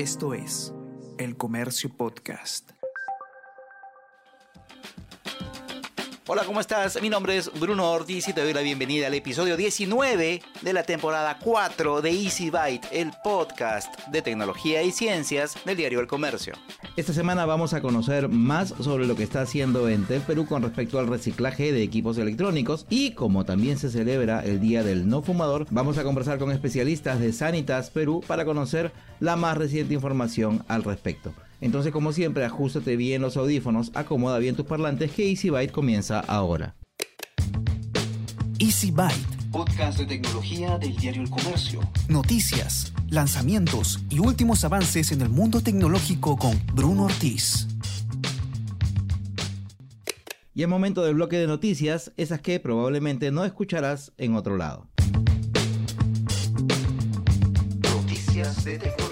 Esto es El Comercio Podcast. Hola, ¿cómo estás? Mi nombre es Bruno Ortiz y te doy la bienvenida al episodio 19 de la temporada 4 de Easy Byte, el podcast de tecnología y ciencias del diario El Comercio. Esta semana vamos a conocer más sobre lo que está haciendo Entel Perú con respecto al reciclaje de equipos electrónicos y como también se celebra el Día del No Fumador, vamos a conversar con especialistas de Sanitas Perú para conocer la más reciente información al respecto. Entonces, como siempre, ajustate bien los audífonos, acomoda bien tus parlantes que Easy Byte comienza ahora. Easy Byte. Podcast de tecnología del diario El Comercio. Noticias, lanzamientos y últimos avances en el mundo tecnológico con Bruno Ortiz. Y el momento del bloque de noticias, esas que probablemente no escucharás en otro lado. Noticias de tecnología.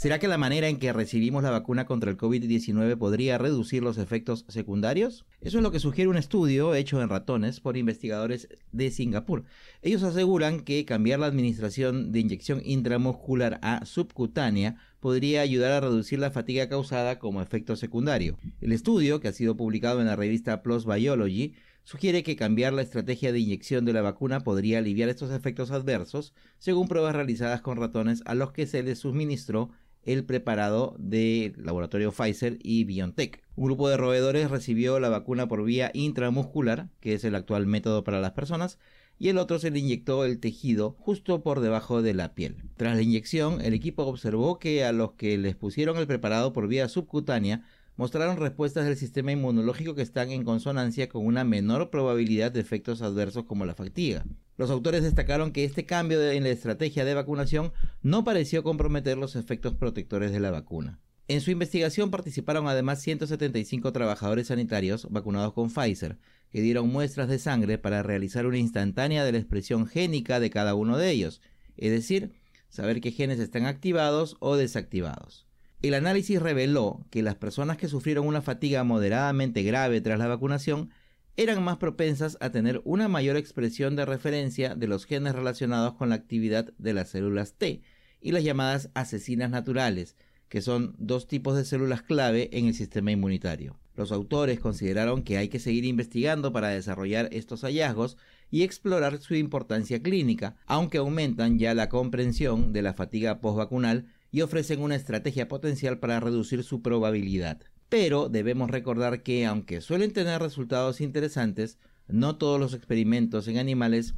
¿Será que la manera en que recibimos la vacuna contra el COVID-19 podría reducir los efectos secundarios? Eso es lo que sugiere un estudio hecho en ratones por investigadores de Singapur. Ellos aseguran que cambiar la administración de inyección intramuscular a subcutánea podría ayudar a reducir la fatiga causada como efecto secundario. El estudio, que ha sido publicado en la revista PLOS Biology, sugiere que cambiar la estrategia de inyección de la vacuna podría aliviar estos efectos adversos, según pruebas realizadas con ratones a los que se les suministró el preparado del laboratorio Pfizer y BioNTech. Un grupo de roedores recibió la vacuna por vía intramuscular, que es el actual método para las personas, y el otro se le inyectó el tejido justo por debajo de la piel. Tras la inyección, el equipo observó que a los que les pusieron el preparado por vía subcutánea mostraron respuestas del sistema inmunológico que están en consonancia con una menor probabilidad de efectos adversos como la fatiga. Los autores destacaron que este cambio en la estrategia de vacunación no pareció comprometer los efectos protectores de la vacuna. En su investigación participaron además 175 trabajadores sanitarios vacunados con Pfizer, que dieron muestras de sangre para realizar una instantánea de la expresión génica de cada uno de ellos, es decir, saber qué genes están activados o desactivados. El análisis reveló que las personas que sufrieron una fatiga moderadamente grave tras la vacunación eran más propensas a tener una mayor expresión de referencia de los genes relacionados con la actividad de las células T y las llamadas asesinas naturales, que son dos tipos de células clave en el sistema inmunitario. Los autores consideraron que hay que seguir investigando para desarrollar estos hallazgos y explorar su importancia clínica, aunque aumentan ya la comprensión de la fatiga postvacunal y ofrecen una estrategia potencial para reducir su probabilidad pero debemos recordar que aunque suelen tener resultados interesantes, no todos los experimentos en animales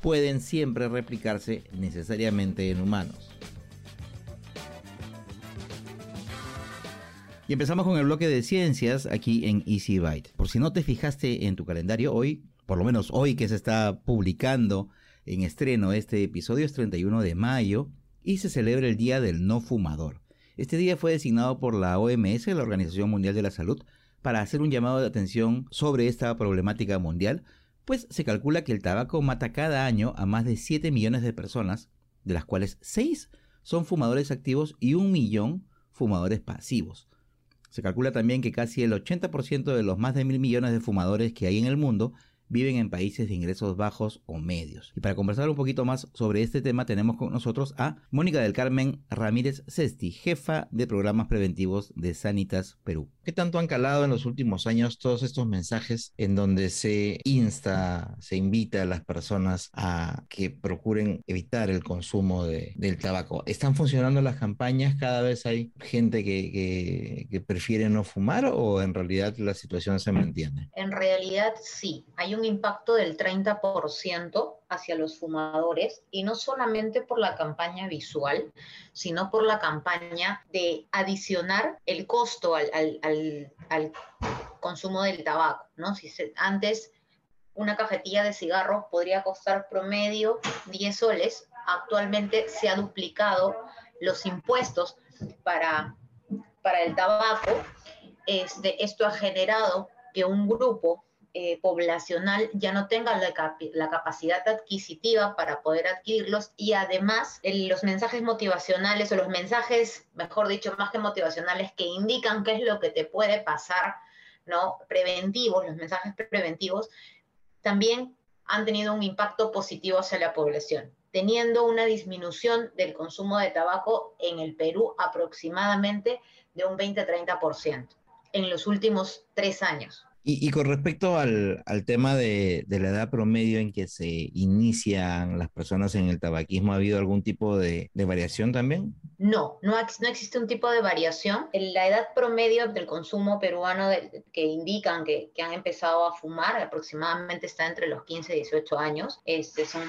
pueden siempre replicarse necesariamente en humanos. Y empezamos con el bloque de ciencias aquí en Easy Byte. Por si no te fijaste en tu calendario hoy, por lo menos hoy que se está publicando en estreno este episodio es 31 de mayo y se celebra el Día del No Fumador. Este día fue designado por la OMS, la Organización Mundial de la Salud, para hacer un llamado de atención sobre esta problemática mundial, pues se calcula que el tabaco mata cada año a más de 7 millones de personas, de las cuales 6 son fumadores activos y un millón fumadores pasivos. Se calcula también que casi el 80% de los más de mil millones de fumadores que hay en el mundo viven en países de ingresos bajos o medios. Y para conversar un poquito más sobre este tema tenemos con nosotros a Mónica del Carmen Ramírez Cesti, jefa de programas preventivos de Sanitas Perú. ¿Qué tanto han calado en los últimos años todos estos mensajes en donde se insta, se invita a las personas a que procuren evitar el consumo de, del tabaco? ¿Están funcionando las campañas? ¿Cada vez hay gente que, que, que prefiere no fumar o en realidad la situación se mantiene? En realidad sí, hay un impacto del 30% hacia los fumadores y no solamente por la campaña visual, sino por la campaña de adicionar el costo al, consumo del tabaco. ¿no? Si antes una cajetilla de cigarros podría costar promedio 10 soles, actualmente se ha duplicado los impuestos para, para el tabaco. Este, esto ha generado que un grupo eh, poblacional ya no tenga la, capacidad adquisitiva para poder adquirirlos y además los mensajes motivacionales o los mensajes, mejor dicho, más que motivacionales, que indican qué es lo que te puede pasar, ¿no? Preventivos, los mensajes preventivos, también han tenido un impacto positivo hacia la población. teniendo una disminución del consumo de tabaco en el Perú aproximadamente de un 20-30% en los últimos tres años. Y, con respecto al, tema de, la edad promedio en que se inician las personas en el tabaquismo, ¿ha habido algún tipo de, variación también? No, no, existe un tipo de variación. La edad promedio del consumo peruano que indican que, han empezado a fumar aproximadamente está entre los 15 y 18 años. Este son,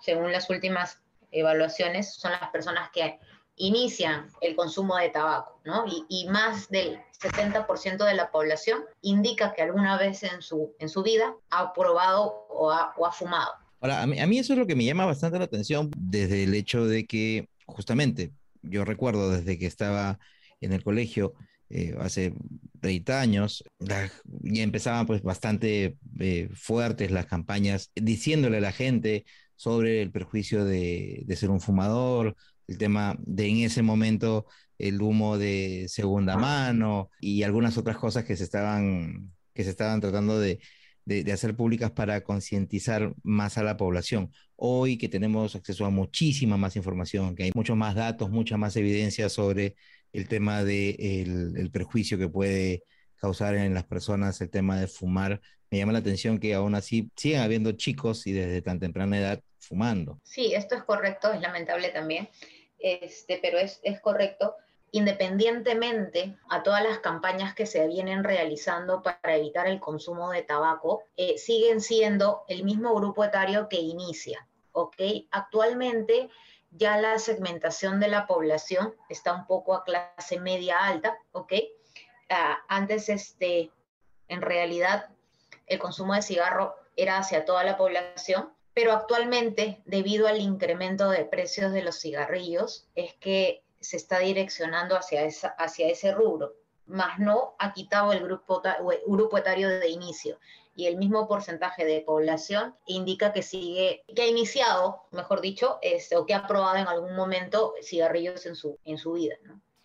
según las últimas evaluaciones, son las personas que inician el consumo de tabaco, ¿no? Y, más del 70% de la población indica que alguna vez en su, en su vida ha probado o ha, fumado. Ahora, a mí, eso es lo que me llama bastante la atención desde el hecho de que, justamente, yo recuerdo desde que estaba en el colegio, eh, hace 30 años, ya empezaban pues bastante eh, fuertes las campañas diciéndole a la gente sobre el perjuicio de ser un fumador, el tema de en ese momento el humo de segunda mano y algunas otras cosas que se estaban, que se estaban tratando de, hacer públicas para concientizar más a la población. Hoy que tenemos acceso a muchísima más información, que hay muchos más datos, mucha más evidencia sobre el tema del de el perjuicio que puede causar en las personas el tema de fumar, me llama la atención que aún así siguen habiendo chicos y desde tan temprana edad fumando. Sí, esto es correcto, es lamentable también este, pero es, correcto, independientemente a todas las campañas que se vienen realizando para evitar el consumo de tabaco, eh, siguen siendo el mismo grupo etario que inicia, ¿ok? Actualmente ya la segmentación de la población está un poco a clase media alta, ¿ok? Ah, antes, este, en realidad, el consumo de cigarro era hacia toda la población, pero actualmente, debido al incremento de precios de los cigarrillos, es que se está direccionando hacia, ese rubro, más no ha quitado el grupo, etario de inicio. Y el mismo porcentaje de población indica que sigue, que ha iniciado, mejor dicho, este, o que ha probado en algún momento cigarrillos en su vida.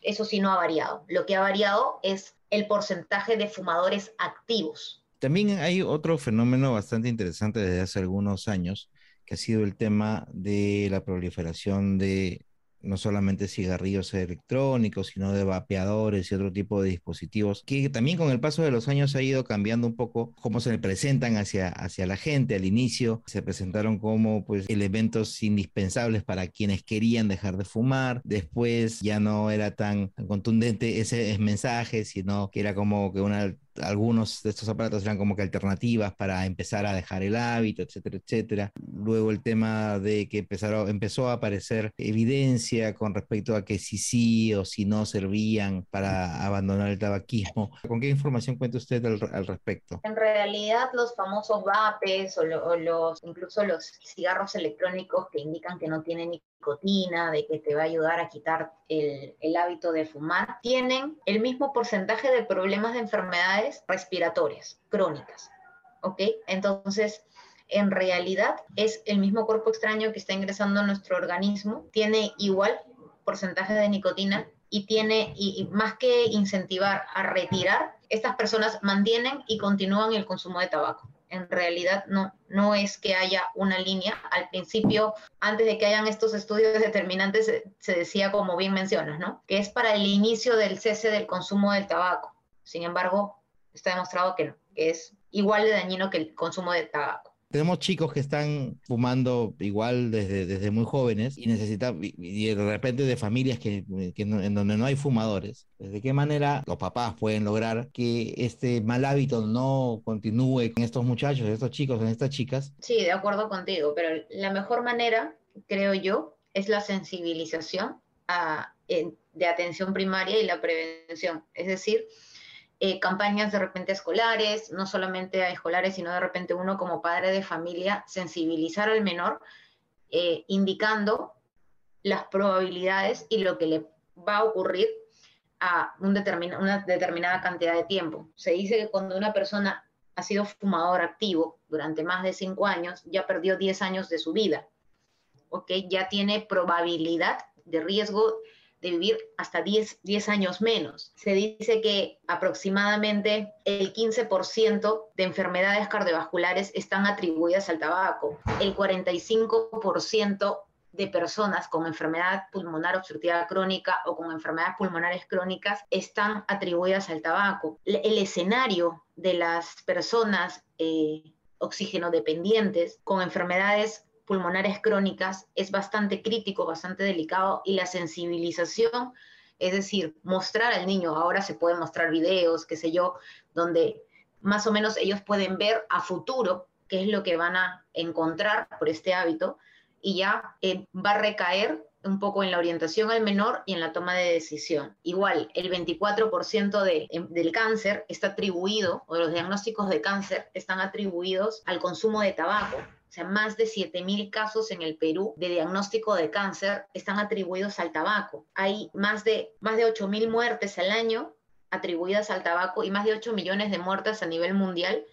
Eso sí no ha variado. Lo que ha variado es el porcentaje de fumadores activos también hay otro fenómeno bastante interesante desde hace algunos años, que ha sido el tema de la proliferación de no solamente cigarrillos electrónicos, sino de vapeadores y otro tipo de dispositivos, que también con el paso de los años ha ido cambiando un poco cómo se presentan hacia, hacia la gente. Al inicio se presentaron como pues elementos indispensables para quienes querían dejar de fumar, después ya no era tan, tan contundente ese mensaje, sino que era como que una algunos de estos aparatos eran como que alternativas para empezar a dejar el hábito, etcétera, etcétera. Luego el tema de que empezaron, empezó a aparecer evidencia con respecto a que si sí o si no servían para abandonar el tabaquismo. ¿Con qué información cuenta usted al, respecto? En realidad los famosos vapes o, los incluso los cigarros electrónicos que indican que no tienen nicotina, de que te va a ayudar a quitar el, hábito de fumar, tienen el mismo porcentaje de problemas de enfermedades respiratorias crónicas. ¿Ok? Entonces, en realidad es el mismo cuerpo extraño que está ingresando a nuestro organismo, tiene igual porcentaje de nicotina y tiene, y, más que incentivar a retirar, estas personas mantienen y continúan el consumo de tabaco en realidad no, no es que haya una línea. Al principio, antes de que hayan estos estudios determinantes, se, decía, como bien mencionas, ¿no? Que es para el inicio del cese del consumo del tabaco. Sin embargo, está demostrado que no, que es igual de dañino que el consumo de tabaco tenemos chicos que están fumando igual desde, desde muy jóvenes y necesitan, y de repente de familias que, en donde no hay fumadores. ¿De qué manera los papás pueden lograr que este mal hábito no continúe en estos muchachos, en estos chicos, en estas chicas? Sí, de acuerdo contigo, pero la mejor manera, creo yo, es la sensibilización de atención primaria y la prevención. Es decir, eh, campañas de repente escolares, no solamente a escolares, sino de repente uno como padre de familia, sensibilizar al menor, eh, indicando las probabilidades y lo que le va a ocurrir a un una determinada cantidad de tiempo. Se dice que cuando una persona ha sido fumador activo durante más de cinco años, ya perdió 10 años de su vida. ¿ok? Ya tiene probabilidad de riesgo de vivir hasta 10, 10 años menos. Se dice que aproximadamente el 15% de enfermedades cardiovasculares están atribuidas al tabaco, el 45% de personas con enfermedad pulmonar obstructiva crónica o con enfermedades pulmonares crónicas están atribuidas al tabaco. El escenario de las personas eh, oxígeno dependientes con enfermedades pulmonares crónicas es bastante crítico, bastante delicado y la sensibilización, es decir, mostrar al niño, ahora se pueden mostrar videos, qué sé yo, donde más o menos ellos pueden ver a futuro qué es lo que van a encontrar por este hábito y ya eh, va a recaer un poco en la orientación al menor y en la toma de decisión. Igual, el 24% de, em, del cáncer está atribuido, o los diagnósticos de cáncer están atribuidos al consumo de tabaco. O sea, más de 7.000 casos en el Perú de diagnóstico de cáncer están atribuidos al tabaco. Hay más de, más de 8.000 muertes al año atribuidas al tabaco y más de 8 millones de muertes a nivel mundial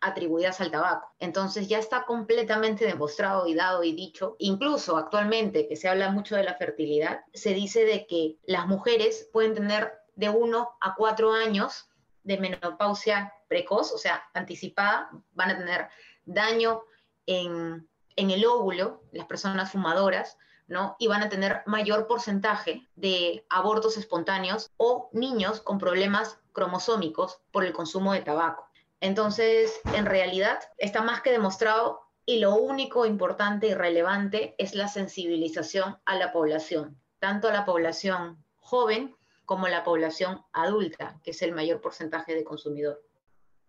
atribuidas al tabaco. Entonces ya está completamente demostrado y dado y dicho, incluso actualmente que se habla mucho de la fertilidad, se dice de que las mujeres pueden tener de 1 a 4 años de menopausia precoz, o sea, anticipada, van a tener daño en, el óvulo, las personas fumadoras, ¿no? Y van a tener mayor porcentaje de abortos espontáneos o niños con problemas cromosómicos por el consumo de tabaco. Entonces, en realidad, está más que demostrado y lo único importante y relevante es la sensibilización a la población, tanto a la población joven como a la población adulta, que es el mayor porcentaje de consumidor.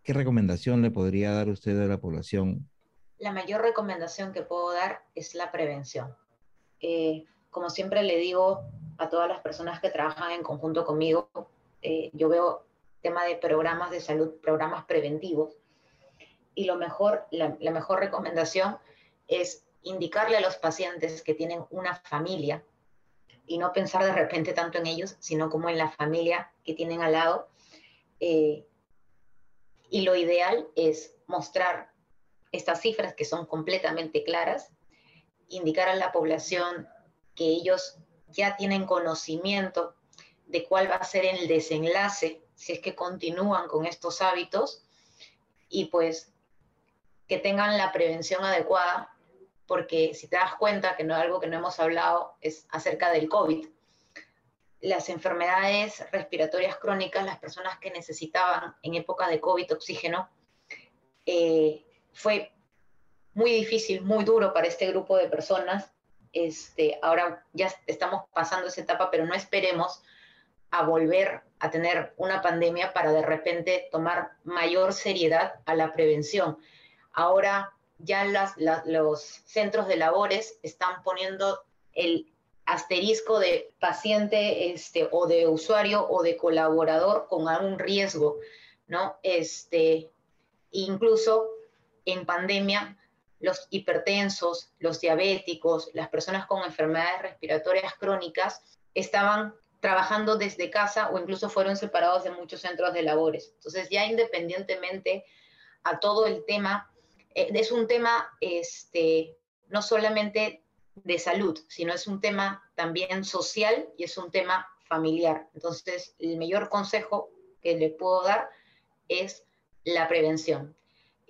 ¿Qué recomendación le podría dar usted a la población? La mayor recomendación que puedo dar es la prevención. Eh, como siempre le digo a todas las personas que trabajan en conjunto conmigo, eh, yo veo tema de programas de salud, programas preventivos. Y lo mejor, la, mejor recomendación es indicarle a los pacientes que tienen una familia y no pensar de repente tanto en ellos, sino como en la familia que tienen al lado. Eh, y lo ideal es mostrar estas cifras que son completamente claras, indicar a la población que ellos ya tienen conocimiento de cuál va a ser el desenlace si es que continúan con estos hábitos y pues que tengan la prevención adecuada, porque si te das cuenta que no algo que no hemos hablado es acerca del COVID. Las enfermedades respiratorias crónicas, las personas que necesitaban en época de COVID oxígeno, eh, fue muy difícil, muy duro para este grupo de personas. Este, ahora ya estamos pasando esa etapa, pero no esperemos a volver a tener una pandemia para de repente tomar mayor seriedad a la prevención. Ahora ya las, los centros de labores están poniendo el asterisco de paciente este, o de usuario o de colaborador con algún riesgo, ¿no? Este, incluso en pandemia, los hipertensos, los diabéticos, las personas con enfermedades respiratorias crónicas estaban trabajando desde casa o incluso fueron separados de muchos centros de labores. Entonces ya independientemente a todo el tema, eh, es un tema este, no solamente de salud, sino es un tema también social y es un tema familiar. Entonces el mayor consejo que le puedo dar es la prevención.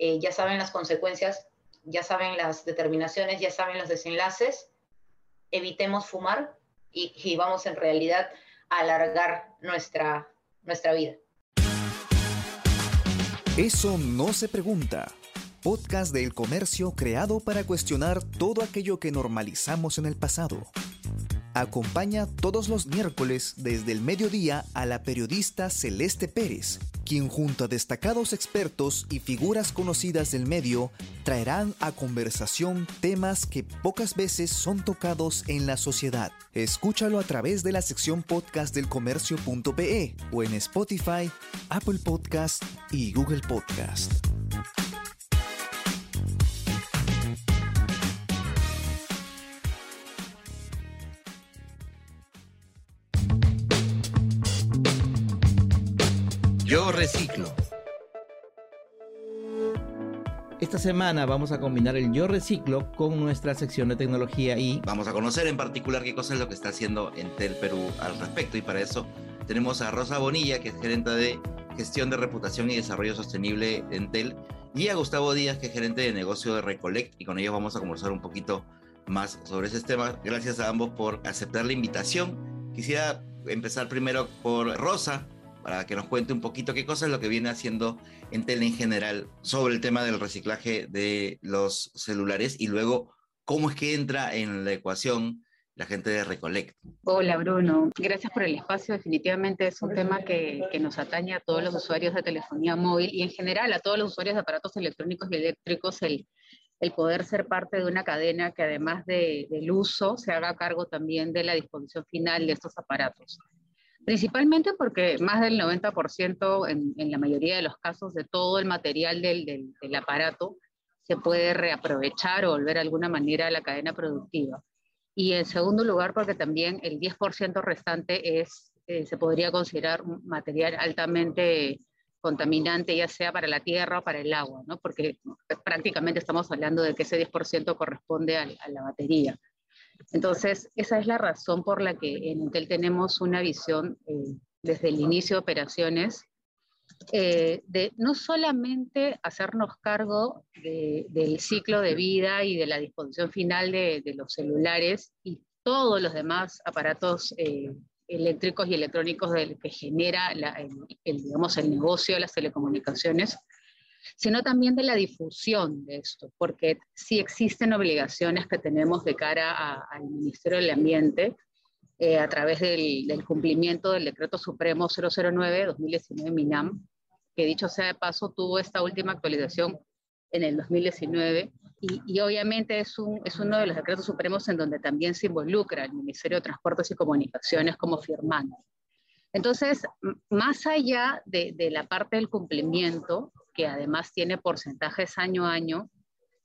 Eh, ya saben las consecuencias, ya saben las determinaciones, ya saben los desenlaces. Evitemos fumar, y, vamos en realidad a alargar nuestra, nuestra vida. Eso no se pregunta. Podcast del comercio creado para cuestionar todo aquello que normalizamos en el pasado. Acompaña todos los miércoles desde el mediodía a la periodista Celeste Pérez, quien junto a destacados expertos y figuras conocidas del medio traerán a conversación temas que pocas veces son tocados en la sociedad. Escúchalo a través de la sección podcast del comercio.pe o en Spotify, Apple Podcast y Google Podcast. Yo reciclo. Esta semana vamos a combinar el Yo Reciclo con nuestra sección de tecnología y vamos a conocer en particular qué cosa es lo que está haciendo Entel Perú al respecto. Y para eso tenemos a Rosa Bonilla, que es gerente de gestión de reputación y desarrollo sostenible de Entel, y a Gustavo Díaz, que es gerente de negocio de Recollect. Y con ellos vamos a conversar un poquito más sobre ese tema. Gracias a ambos por aceptar la invitación. Quisiera empezar primero por Rosa, para que nos cuente un poquito qué cosa es lo que viene haciendo Entel en general sobre el tema del reciclaje de los celulares y luego cómo es que entra en la ecuación la gente de Recollect. Hola Bruno, gracias por el espacio. Definitivamente es un tema que, que, nos atañe a todos los usuarios de telefonía móvil y en general a todos los usuarios de aparatos electrónicos y eléctricos el, el poder ser parte de una cadena que además de, del uso se haga cargo también de la disposición final de estos aparatos. Principalmente porque más del 90% en, en la mayoría de los casos de todo el material del, del, del aparato se puede reaprovechar o volver de alguna manera a la cadena productiva. Y en segundo lugar, porque también el 10% restante es, eh, se podría considerar un material altamente contaminante, ya sea para la tierra o para el agua, ¿no? porque prácticamente estamos hablando de que ese 10% corresponde a, a, la batería. Entonces, esa es la razón por la que en Intel tenemos una visión eh, desde el inicio de operaciones eh, de no solamente hacernos cargo de, del ciclo de vida y de la disposición final de, los celulares y todos los demás aparatos eh, eléctricos y electrónicos del que genera el, el, digamos, el negocio de las telecomunicaciones, sino también de la difusión de esto, porque sí existen obligaciones que tenemos de cara al Ministerio del Ambiente eh, a través del, cumplimiento del Decreto Supremo 009-2019 MINAM, que dicho sea de paso tuvo esta última actualización en el 2019 y, y, obviamente es, un, es uno de los decretos supremos en donde también se involucra el Ministerio de Transportes y Comunicaciones como firmante. Entonces, más allá de, de la parte del cumplimiento, que además tiene porcentajes año a año,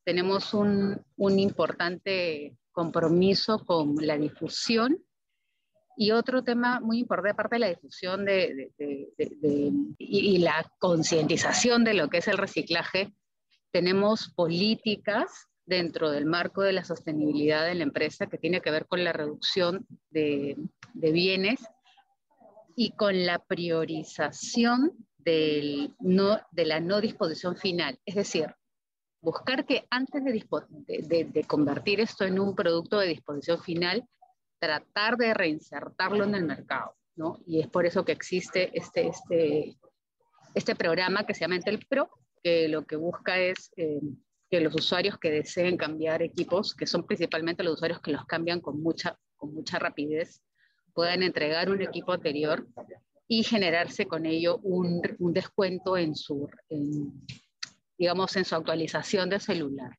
tenemos un, importante compromiso con la difusión y otro tema muy importante, aparte de la difusión de, de, de, de y, y, la concientización de lo que es el reciclaje, tenemos políticas dentro del marco de la sostenibilidad de la empresa que tiene que ver con la reducción de, bienes y con la priorización del no, de la no disposición final. Es decir, buscar que antes de convertir esto en un producto de disposición final, tratar de reinsertarlo en el mercado, ¿no? Y es por eso que existe este, este, este programa que se llama Entel Pro, que lo que busca es eh, que los usuarios que deseen cambiar equipos, que son principalmente los usuarios que los cambian con mucha, con mucha rapidez, puedan entregar un equipo anterior y generarse con ello un, descuento en su, digamos, en su actualización de celular.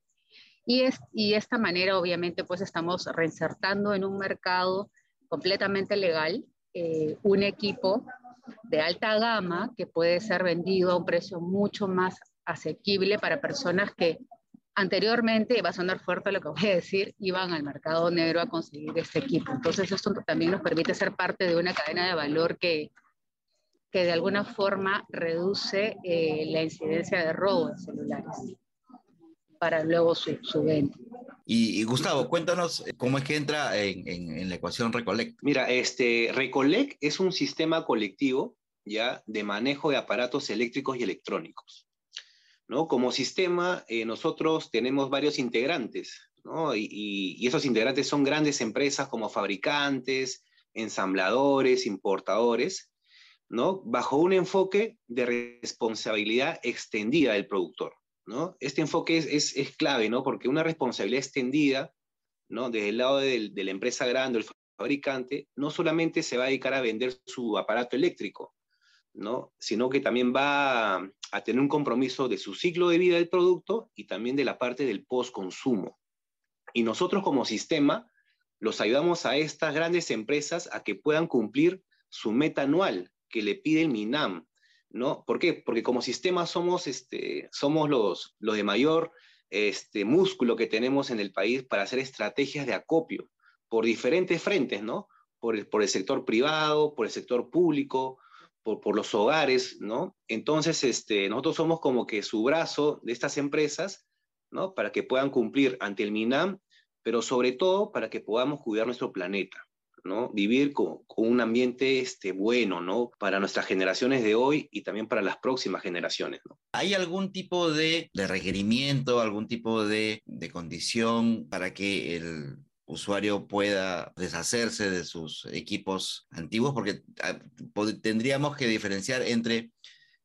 Y, es, y de esta manera, obviamente, pues estamos reinsertando en un mercado completamente legal eh, un equipo de alta gama que puede ser vendido a un precio mucho más asequible para personas que anteriormente, va a sonar fuerte lo que voy a decir, iban al mercado negro a conseguir este equipo. Entonces, esto también nos permite ser parte de una cadena de valor que, que de alguna forma reduce eh, la incidencia de robo de celulares para luego su, su venta. Y, y, Gustavo, cuéntanos cómo es que entra en, en, en, la ecuación Recollect. Mira, este, Recollect es un sistema colectivo ya de manejo de aparatos eléctricos y electrónicos. ¿No? Como sistema, eh, nosotros tenemos varios integrantes, y, esos integrantes son grandes empresas como fabricantes, ensambladores, importadores, bajo un enfoque de responsabilidad extendida del productor. Este enfoque es, clave. Porque una responsabilidad extendida, ¿no? Desde el lado de la empresa grande, el fabricante, no solamente se va a dedicar a vender su aparato eléctrico, ¿no? Sino que también va a, tener un compromiso de su ciclo de vida del producto y también de la parte del post-consumo. Y nosotros como sistema los ayudamos a estas grandes empresas a que puedan cumplir su meta anual que le pide el MINAM, ¿no? ¿Por qué? Porque como sistema somos, este, somos los, los de mayor este, músculo que tenemos en el país para hacer estrategias de acopio por diferentes frentes, ¿no? Por el, por el sector privado, por el sector público, por, por los hogares, ¿no? Entonces, este, nosotros somos como que su brazo de estas empresas, ¿no? Para que puedan cumplir ante el MINAM, pero sobre todo para que podamos cuidar nuestro planeta, ¿no? Vivir con, un ambiente este, bueno, ¿no? Para nuestras generaciones de hoy y también para las próximas generaciones, ¿no? ¿Hay algún tipo de, requerimiento, algún tipo de, de condición para que el usuario pueda deshacerse de sus equipos antiguos? Porque ah, tendríamos que diferenciar entre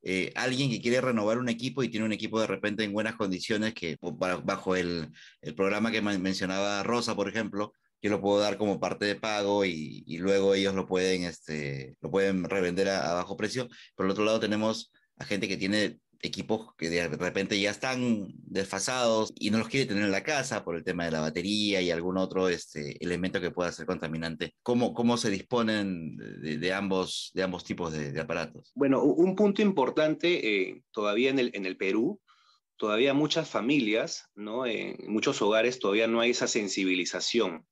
eh, alguien que quiere renovar un equipo y tiene un equipo de repente en buenas condiciones, que bajo el, programa que mencionaba Rosa, por ejemplo, yo lo puedo dar como parte de pago y, y luego ellos lo pueden, este, lo pueden revender a, a, bajo precio. Por el otro lado tenemos a gente que tiene equipos que de repente ya están desfasados y no los quiere tener en la casa por el tema de la batería y algún otro este, elemento que pueda ser contaminante. ¿Cómo, cómo se disponen de, ambos, de ambos tipos de, aparatos? Bueno, un punto importante eh, todavía en el, en el Perú, todavía muchas familias, ¿no? en muchos hogares todavía no hay esa sensibilización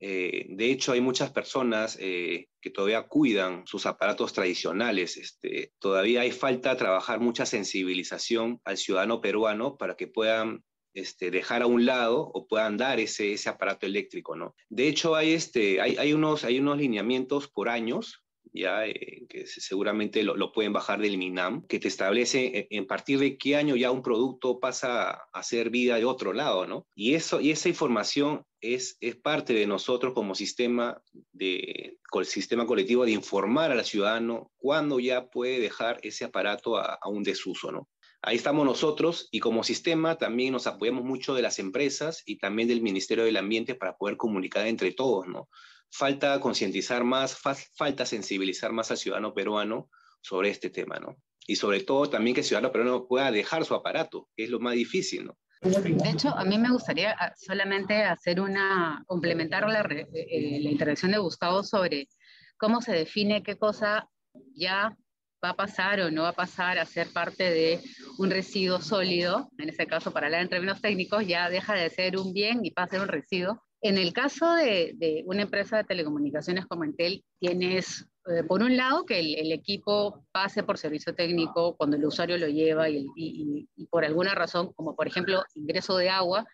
eh, de hecho, hay muchas personas eh, que todavía cuidan sus aparatos tradicionales. Este, todavía hay falta trabajar mucha sensibilización al ciudadano peruano para que puedan este, dejar a un lado o puedan dar ese, aparato eléctrico, ¿no? De hecho, hay, este, hay, hay, unos, hay unos lineamientos por años ya eh, que seguramente lo, pueden bajar del MINAM, que te establece en, partir de qué año ya un producto pasa a ser vida de otro lado, ¿no? Y, eso, y esa información es, es parte de nosotros como sistema, de, el sistema colectivo de informar al ciudadano cuándo ya puede dejar ese aparato a, a un desuso, ¿no? Ahí estamos nosotros y como sistema también nos apoyamos mucho de las empresas y también del Ministerio del Ambiente para poder comunicar entre todos, ¿no? falta concientizar más, falta sensibilizar más al ciudadano peruano sobre este tema, ¿no? Y sobre todo también que el ciudadano peruano pueda dejar su aparato, que es lo más difícil, ¿no? De hecho, a mí me gustaría ah, solamente hacer una, complementar la, eh, la intervención de Gustavo sobre cómo se define qué cosa ya va a pasar o no va a pasar a ser parte de un residuo sólido, en este caso para hablar en términos técnicos, ya deja de ser un bien y pasa a ser un residuo, en el caso de, una empresa de telecomunicaciones como Entel, tienes, eh, por un lado, que el, equipo pase por servicio técnico cuando el usuario lo lleva y, por alguna razón, como por ejemplo ingreso de agua,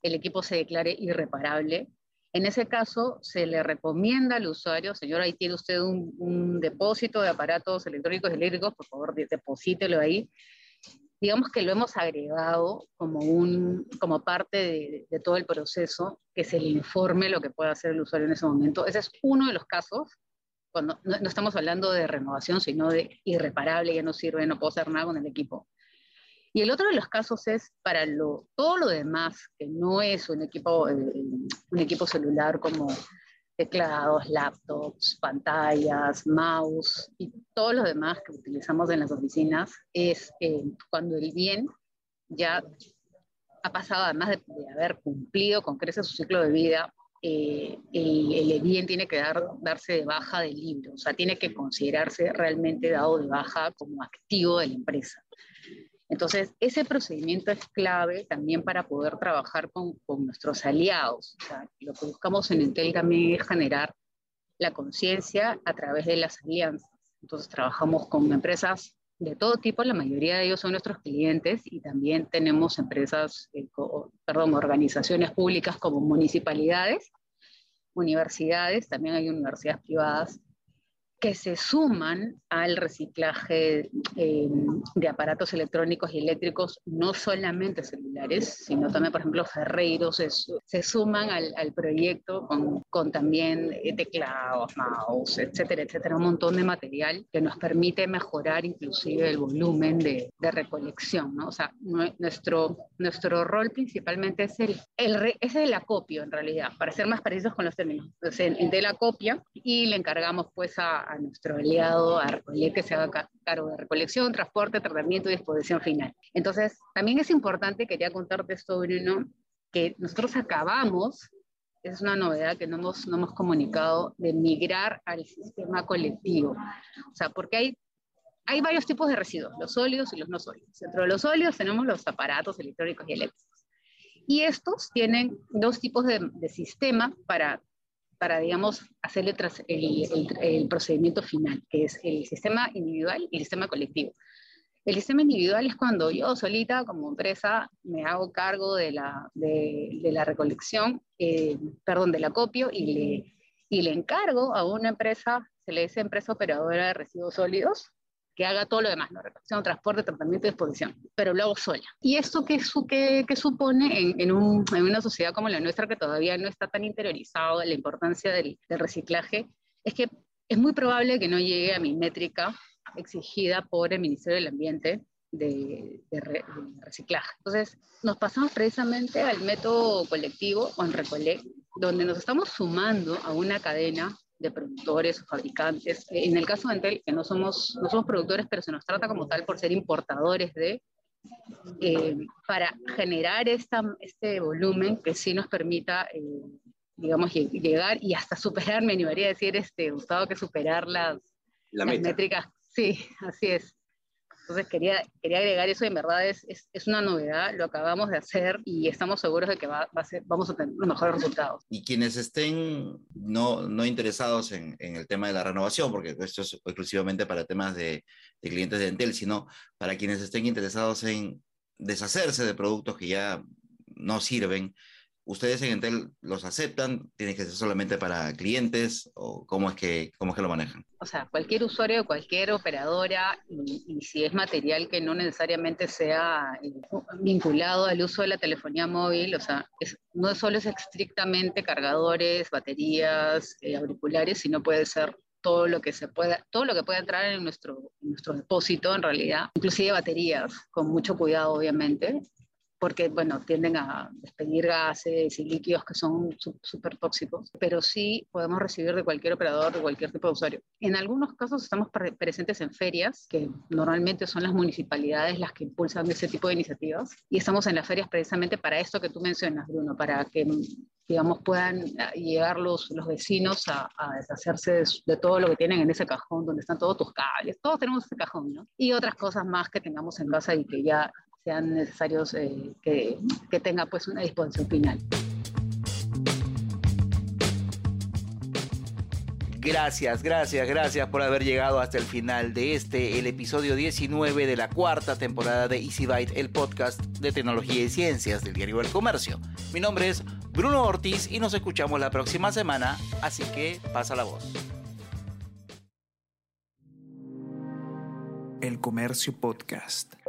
el equipo se declare irreparable. En ese caso, se le recomienda al usuario, señor, ahí tiene usted un, un depósito de aparatos electrónicos y eléctricos, por favor, deposítelo ahí digamos que lo hemos agregado como, un, como parte de, todo el proceso, que se le informe lo que puede hacer el usuario en ese momento. Ese es uno de los casos, cuando no, estamos hablando de renovación, sino de irreparable, ya no sirve, no puedo hacer nada con el equipo. Y el otro de los casos es para lo, todo lo demás, que no es un equipo, eh, un equipo celular como teclados, laptops, pantallas, mouse y todo lo demás que utilizamos en las oficinas, es eh, cuando el bien ya ha pasado, además de, haber cumplido con creces su ciclo de vida, eh, el, bien tiene que dar, darse de baja del libro, o sea, tiene que considerarse realmente dado de baja como activo de la empresa. Entonces, ese procedimiento es clave también para poder trabajar con, nuestros aliados. lo que buscamos en Intel también es generar la conciencia a través de las alianzas. Entonces, trabajamos con empresas de todo tipo, la mayoría de ellos son nuestros clientes y también tenemos empresas, eh, perdón, organizaciones públicas como municipalidades, universidades, también hay universidades privadas que se suman al reciclaje eh, de aparatos electrónicos y eléctricos, no solamente celulares, sino también, por ejemplo, ferreiros se, se suman al, al, proyecto con, con también eh, teclados, mouse, etcétera, etcétera, un montón de material que nos permite mejorar inclusive el volumen de, de recolección, ¿no? O sea, nuestro, nuestro rol principalmente es el, el, es el acopio, en realidad, para ser más precisos con los términos, Entonces, de la copia y le encargamos pues a a nuestro aliado, a Recolecte, que se haga cargo de recolección, transporte, tratamiento y disposición final. Entonces, también es importante, quería contarte esto, Bruno, que nosotros acabamos, es una novedad que no hemos, no hemos comunicado, de migrar al sistema colectivo. O sea, porque hay hay varios tipos de residuos, los sólidos y los no sólidos. Dentro de los sólidos tenemos los aparatos electrónicos y eléctricos. Y estos tienen dos tipos de, de sistema para para, digamos, hacerle tras el, el, procedimiento final, que es el sistema individual y el sistema colectivo. El sistema individual es cuando yo solita, como empresa, me hago cargo de la, de, de la recolección, eh, perdón, del acopio y le, y le encargo a una empresa, se le dice empresa operadora de residuos sólidos, que haga todo lo demás, ¿no? Recolección, transporte, tratamiento y disposición, pero lo hago sola. ¿Y esto qué, qué, supone en, en, un, en, una sociedad como la nuestra que todavía no está tan interiorizado la importancia del, del reciclaje? Es que es muy probable que no llegue a mi métrica exigida por el Ministerio del Ambiente de, reciclaje. Entonces, nos pasamos precisamente al método colectivo o en Recolect, donde nos estamos sumando a una cadena de productores o fabricantes. En el caso de Entel, que no somos, no somos productores, pero se nos trata como tal por ser importadores de, eh, para generar esta, este volumen que sí nos permita, eh, digamos, llegar y hasta superar, me animaría a decir, este, Gustavo, que superar las, las métricas. Sí, así es. Entonces quería, quería agregar eso, en verdad es, es, es, una novedad, lo acabamos de hacer y estamos seguros de que va, va a ser, vamos a tener los mejores resultados. Y quienes estén no, no interesados en, en, el tema de la renovación, porque esto es exclusivamente para temas de, de clientes de Entel, sino para quienes estén interesados en deshacerse de productos que ya no sirven, ¿Ustedes en Entel los aceptan? ¿Tiene que ser solamente para clientes? ¿O cómo es que, cómo es que lo manejan? O sea, cualquier usuario, cualquier operadora, y, si es material que no necesariamente sea eh, vinculado al uso de la telefonía móvil, o sea, no solo es estrictamente cargadores, baterías, eh, auriculares, sino puede ser todo lo que se pueda, todo lo que pueda entrar en nuestro, en nuestro depósito en realidad, inclusive baterías, con mucho cuidado obviamente, porque, bueno, tienden a despedir gases y líquidos que son súper tóxicos, pero sí podemos recibir de cualquier operador, de cualquier tipo de usuario. En algunos casos estamos presentes en ferias, que normalmente son las municipalidades las que impulsan ese tipo de iniciativas, y estamos en las ferias precisamente para esto que tú mencionas, Bruno, para que digamos, puedan llegar los, los vecinos a, deshacerse de, de, todo lo que tienen en ese cajón, donde están todos tus cables, todos tenemos ese cajón, ¿no? Y otras cosas más que tengamos en casa y que ya sean necesarios eh, que, que tenga pues una disposición final. Gracias, gracias, gracias por haber llegado hasta el final de este, el episodio 19 de la cuarta temporada de Easy Byte, el podcast de tecnología y ciencias del diario El Comercio. Mi nombre es Bruno Ortiz y nos escuchamos la próxima semana, así que pasa la voz. El Comercio Podcast.